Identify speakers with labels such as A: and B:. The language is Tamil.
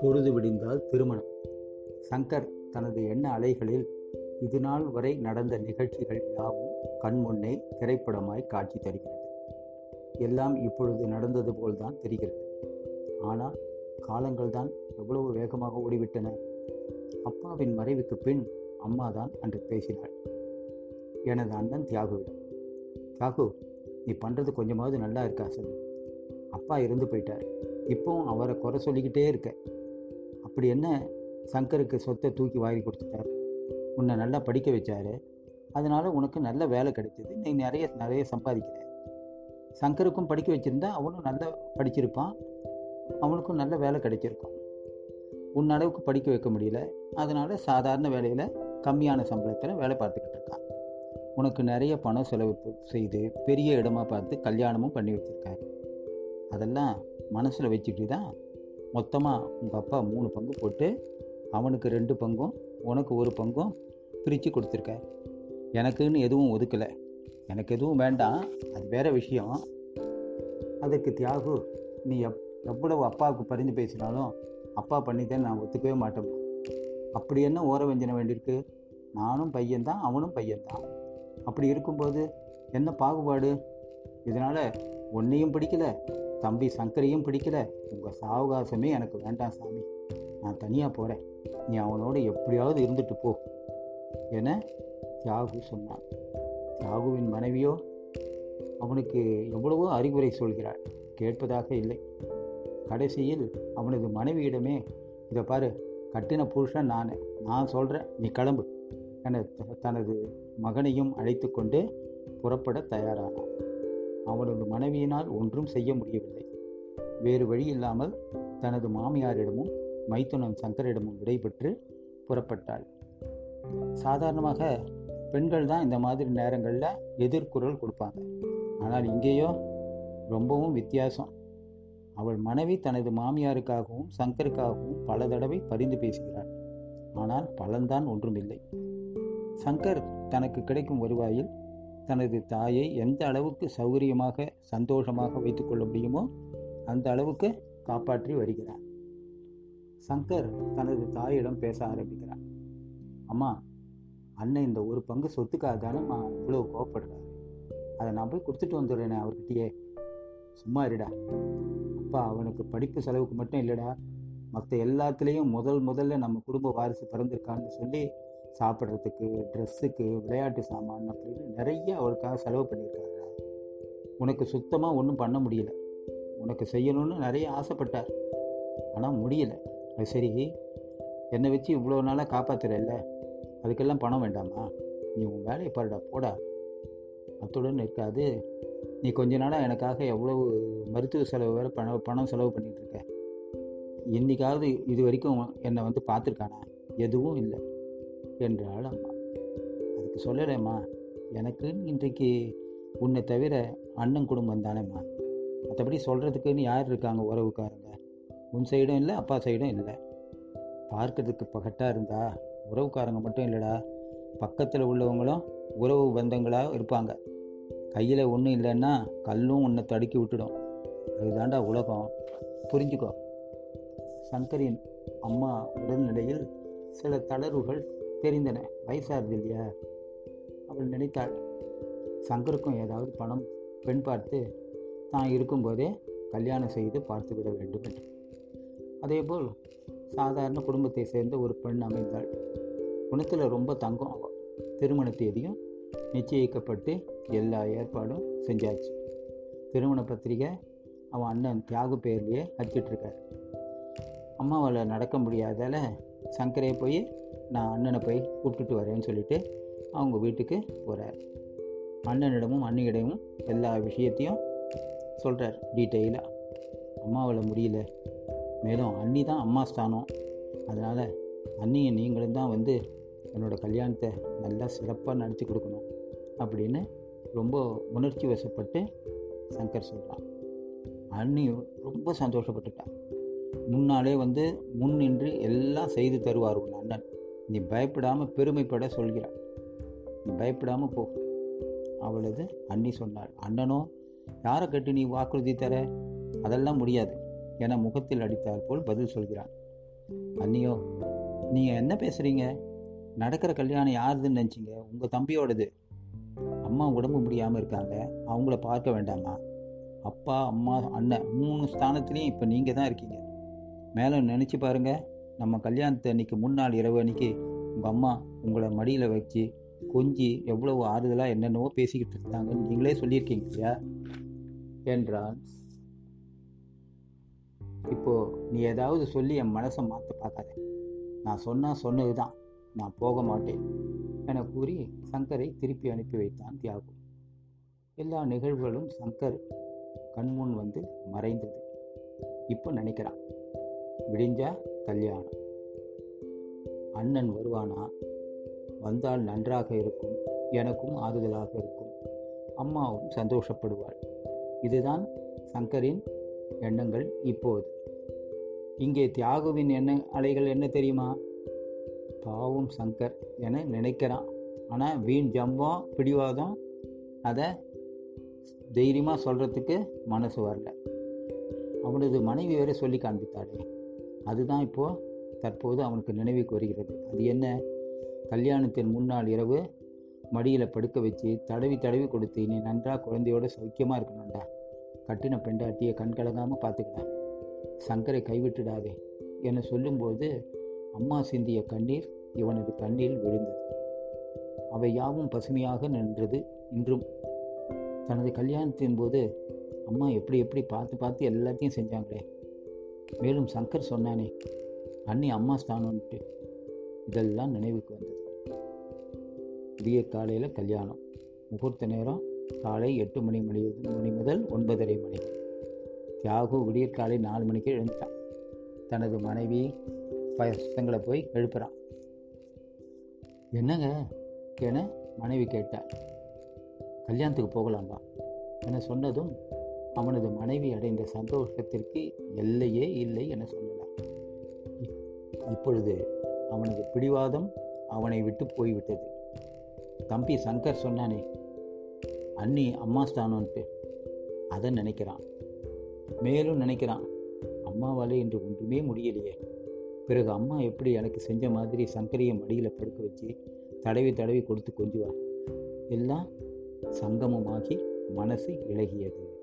A: பொழுது விடிந்தால் திருமணம். சங்கர் தனது எண்ண அலைகளில் இதுநாள் வரை நடந்த நிகழ்ச்சிகள் யாவும் கண்முன்னே திரைப்படமாய் காட்சி தருகிறது. எல்லாம் இப்பொழுது நடந்தது போல்தான் தெரிகிறது. ஆனால் காலங்கள் தான் எவ்வளவு வேகமாக ஓடிவிட்டன. அப்பாவின் மறைவுக்கு பின் அம்மா தான் அன்று பேசினாள். எனது அண்ணன் தியாகுவிடம் தியாகு நீ பண்ணுறது கொஞ்சமாவது நல்லா இருக்கா சொல்லு. அப்பா இருந்து போயிட்டார். இப்போவும் அவரை குறை சொல்லிக்கிட்டே இருக்க. அப்படி என்ன சங்கருக்கு சொத்தை தூக்கி வாங்கி கொடுத்துட்டார்? உன்னை நல்லா படிக்க வச்சாரு. அதனால் உனக்கு நல்ல வேலை கிடைச்சது நீ நிறைய நிறைய சம்பாதிக்கிற. சங்கருக்கும் படிக்க வச்சுருந்தா அவனும் நல்லா படிச்சிருப்பான். அவனுக்கும் நல்ல வேலை கிடைச்சிருக்கும். உன் அளவுக்கு படிக்க வைக்க முடியல. அதனால் சாதாரண வேலையில் கம்மியான சம்பளத்தில் வேலை பார்த்துக்கிட்டு இருக்கான். உனக்கு நிறைய பணம் செலவு செய்து பெரிய இடமா பார்த்து கல்யாணமும் பண்ணி வச்சுருக்காரு. அதெல்லாம் மனசில் வச்சுக்கிட்டு தான் மொத்தமாக உங்கள் அப்பா மூணு பங்கு போட்டு அவனுக்கு ரெண்டு பங்கும் உனக்கு ஒரு பங்கும் பிரித்து கொடுத்துருக்க எனக்குன்னு எதுவும் ஒதுக்கலை. எனக்கு எதுவும் வேண்டாம். அது வேறு விஷயம். அதுக்கு தியாகு நீ எப் எவ்வளவு அப்பாவுக்கு பரிந்து பேசினாலும் அப்பா பண்ணித்தான் நான் ஒத்துக்கவே மாட்டேன். அப்படி என்ன ஓர வெஞ்சன வேண்டியிருக்கு? நானும் பையன்தான் அவனும் பையன்தான். அப்படி இருக்கும்போது என்ன பாகுபாடு? இதனால் ஒன்றையும் பிடிக்கல தம்பி சங்கரையும் பிடிக்கல. உங்கள் சாவகாசமே எனக்கு வேண்டாம் சாமி. நான் தனியாக போகிறேன் நீ அவனோட எப்படியாவது இருந்துட்டு போ என தியாகு சொன்னான். தியாகுவின் மனைவியோ அவனுக்கு எவ்வளவோ அறிவுரை சொல்கிறாள். கேட்பதாக இல்லை. கடைசியில் அவனது மனைவியிடமே இதை பாரு கட்டின புருஷன் நான். நான் சொல்கிறேன் நீ கிளம்பு. என தனது மகனையும் அழைத்து கொண்டு புறப்பட தயாரானான் அவனது மனைவியினால் ஒன்றும் செய்ய முடியவில்லை. வேறு வழி இல்லாமல் தனது மாமியாரிடமும் மைத்துனம் சங்கரிடமும் விடைபெற்று புறப்பட்டாள். சாதாரணமாக பெண்கள் தான் இந்த மாதிரி நேரங்களில் எதிர்குரல் கொடுப்பாங்க. ஆனால் இங்கேயோ ரொம்பவும் வித்தியாசம். அவள் மனைவி தனது மாமியாருக்காகவும் சங்கருக்காகவும் பல தடவை பரிந்து பேசுகிறாள். ஆனால் பலன்தான் ஒன்றுமில்லை. சங்கர் தனக்கு கிடைக்கும் வருவாயில் தனது தாயை எந்த அளவுக்கு சௌகரியமாக சந்தோஷமாக வைத்துக்கொள்ள முடியுமோ அந்த அளவுக்கு காப்பாற்றி வருகிறான் சங்கர் தனது தாயிடம் பேச ஆரம்பிக்கிறான் அம்மா அண்ணன் இந்த ஒரு பங்கு சொத்துக்காக தானே இவ்வளோ கோவப்படுறாரு. அதை நான் போய் கொடுத்துட்டு வந்துடுறேனே அவர்கிட்டயே. சும்மா இருடா. அப்பா அவனுக்கு படிப்பு செலவுக்கு மட்டும் இல்லைடா. மற்ற எல்லாத்துலேயும் முதல் முதல்ல நம்ம குடும்ப வாரிசு பிறந்திருக்கான்னு சொல்லி சாப்பிட்றதுக்கு ட்ரெஸ்ஸுக்கு விளையாட்டு சாமான் அப்படின்னு நிறைய அவளுக்காக செலவு பண்ணியிருக்காரு உனக்கு சுத்தமாக ஒன்றும் பண்ண முடியல. உனக்கு செய்யணும்னு நிறைய ஆசைப்பட்டார். ஆனால் முடியல. அது சரி. என்னை வச்சு இவ்வளோ நாளாக காப்பாற்றுறல்ல அதுக்கெல்லாம் பணம் வேண்டாமா? நீ உன் வேலையை பாருடா போடா. அத்துடன் இருக்காது நீ கொஞ்ச நாளாக எனக்காக எவ்வளவு மருத்துவ செலவு வேறு பணம் பணம் செலவு பண்ணிகிட்ருக்க இன்றைக்காவது இது வரைக்கும் என்னை வந்து பார்த்துருக்கானா? எதுவும் இல்லை. என்றாள் அம்மா. அதுக்கு சொல்லலைம்மா. எனக்கு இன்றைக்கு உன்னை தவிர அண்ணன் குடும்பம் தானேம்மா. மற்றபடி சொல்கிறதுக்குன்னு யார் இருக்காங்க உறவுக்காரங்க? உன் சைடும் இல்லை அப்பா சைடும் இல்லை. பார்க்கறதுக்கு பகட்டாக இருந்தா உறவுக்காரங்க மட்டும் இல்லைடா. பக்கத்தில் உள்ளவங்களும் உறவு பந்தங்களாக இருப்பாங்க. கையில் ஒன்றும் இல்லைன்னா கல்லும் உன்னை தடுக்கி விட்டுடும். அதுதாண்டா உலகம். புரிஞ்சுக்கோ. சங்கரின் அம்மா உடல்நிலையில் சில தளர்வுகள் தெரிந்தன. வயசாகுது இல்லையா? அவள் நினைத்தாள் சங்கருக்கும் ஏதாவது பணம்? பெண் பார்த்து தான் இருக்கும்போதே கல்யாணம் செய்து பார்த்து விட வேண்டும். என்று அதேபோல் சாதாரண குடும்பத்தை சேர்ந்த ஒரு பெண் அமைந்தாள். குணத்தில் ரொம்ப தங்கம் ஆகும் திருமண தேதியும் நிச்சயிக்கப்பட்டு எல்லா ஏற்பாடும் செஞ்சாச்சு. திருமண பத்திரிகை அவன் அண்ணன் தியாகு பேர்லேயே அச்சிட்ருக்கார் அம்மாவால் நடக்க முடியாதால சங்கரே போய் நான் அண்ணனை போய் கூப்பிட்டுட்டு வரேன்னு சொல்லிட்டு அவங்க வீட்டுக்கு போகிறார் அண்ணனிடமும் அண்ணியிடமும் எல்லா விஷயத்தையும் சொல்கிறார் டீட்டெயிலாக அம்மாவால் முடியல. மேலும் அண்ணி தான் அம்மா ஸ்தானம். அதனால் அண்ணியை நீங்களும் தான் வந்து என்னோடய கல்யாணத்தை நல்லா சிறப்பாக நடத்தி கொடுக்கணும் அப்படின்னு ரொம்ப உணர்ச்சி வசப்பட்டு சங்கர் சொல்கிறான் அண்ணி ரொம்ப சந்தோஷப்பட்டுட்டான் முன்னாலே வந்து முன் நின்று எல்லாம் செய்து தருவார் உன் அண்ணன். நீ பயப்படாமல் பெருமைப்பட சொல்கிறாள். நீ பயப்படாமல் போ. அவளது அண்ணி சொன்னாள். அண்ணனோ யாரை கட்டி நீ வாக்குறுதி தர? அதெல்லாம் முடியாது என முகத்தில் அடித்தால் போல் பதில் சொல்கிறான். அண்ணியோ நீங்கள் என்ன பேசுகிறீங்க நடக்கிற கல்யாணம் யாருதுன்னு நினச்சிங்க? உங்கள் தம்பியோடது. அம்மா உடம்பு முடியாமல் இருக்காங்க. அவங்கள பார்க்க வேண்டாமா? அப்பா அம்மா அண்ணன் மூணு ஸ்தானத்துலேயும் இப்போ நீங்கள் தான் இருக்கீங்க. மேலே நினச்சி பாருங்கள் நம்ம கல்யாணத்தை அன்னைக்கு முன்னாள் இரவு அன்னைக்கு உங்கள் அம்மா உங்களை மடியில் வச்சு கொஞ்சி எவ்வளவு ஆறுதலாக என்னென்னவோ பேசிக்கிட்டு இருந்தாங்கன்னு நீங்களே சொல்லியிருக்கீங்க இல்லையா? என்றான் இப்போது நீ ஏதாவது சொல்லி என் மனசை மாற்ற பார்க்காத. நான் சொன்னால் சொன்னது தான் நான் போக மாட்டேன் என கூறி சங்கரை திருப்பி அனுப்பி வைத்தான் தியாகு. எல்லா நிகழ்வுகளும் சங்கர் கண்முன் வந்து மறைந்தது. இப்போ நினைக்கிறான். விடிஞ்சா கல்யாணம். அண்ணன் வருவானா? வந்தால் நன்றாக இருக்கும் எனக்கும் ஆறுதலாக இருக்கும். அம்மாவும் சந்தோஷப்படுவாள். இதுதான் சங்கரின் எண்ணங்கள் இப்போது. இங்கே தியாகுவின் எண்ண அலைகள் என்ன தெரியுமா? பாவம் சங்கர் என நினைக்கிறான். ஆனால் வீண் ஜம்பம் பிடிவாதம் அதை தைரியமாக சொல்கிறதுக்கு மனசு வரல. அவனது மனைவி வேறு சொல்லி காண்பித்தாளே. அதுதான் இப்போது தற்போது அவனுக்கு நினைவுக்கு வருகிறது. அது என்ன? கல்யாணத்தின் முன்னாள் இரவு மடியில் படுக்க வச்சு தடவி தடவி கொடுத்து நீ நன்றாக குழந்தையோட சௌக்கியமாக இருக்கணும்டா. கட்டின பெண்டாட்டியை கண் கலங்காமல் பார்த்துக்கிட்டேன் சங்கரை கைவிட்டுடாதே என சொல்லும்போது அம்மா சிந்திய கண்ணீர் இவனது கண்ணில் விழுந்தது. அவை யாவும் பசுமையாக நின்றது இன்றும். தனது கல்யாணத்தின் போது அம்மா எப்படி எப்படி பார்த்து பார்த்து எல்லாத்தையும் செஞ்சாங்களே. மேலும் சங்கர் சொன்னானே அண்ணி அம்மா ஸ்தானம்ட்டு இதெல்லாம் நினைவுக்கு வந்தது. விடிய காலையில் கல்யாணம். முகூர்த்த நேரம் காலை எட்டு மணி மணி மணி முதல் ஒன்பதரை மணி. தியாகு விடியற் காலை நாலு மணிக்கு எழுந்துட்டான். தனது மனைவி பசங்களை போய் எழுப்புறான். என்னங்க? என மனைவி கேட்டார் கல்யாணத்துக்கு போகலாம்பா என சொன்னதும் அவனது மனைவி அடைந்த சந்தோஷத்திற்கு எல்லையே இல்லை என சொல்லலாம் இப்பொழுது அவனது பிடிவாதம் அவனை விட்டு போய்விட்டது. தம்பி சங்கர் சொன்னானே அண்ணி அம்மா ஸ்தானம்ன்ட்டு. அதை நினைக்கிறான். மேலும் நினைக்கிறான் அம்மாவால் இன்று ஒன்றுமே முடியலையே. பிறகு அம்மா எப்படி எனக்கு செஞ்ச மாதிரி சங்கரியை மடியில் படுக்க வச்சு தடவி தடவி கொடுத்து கொஞ்சுவார்? எல்லாம் சங்கமமாகி மனசு இழகியது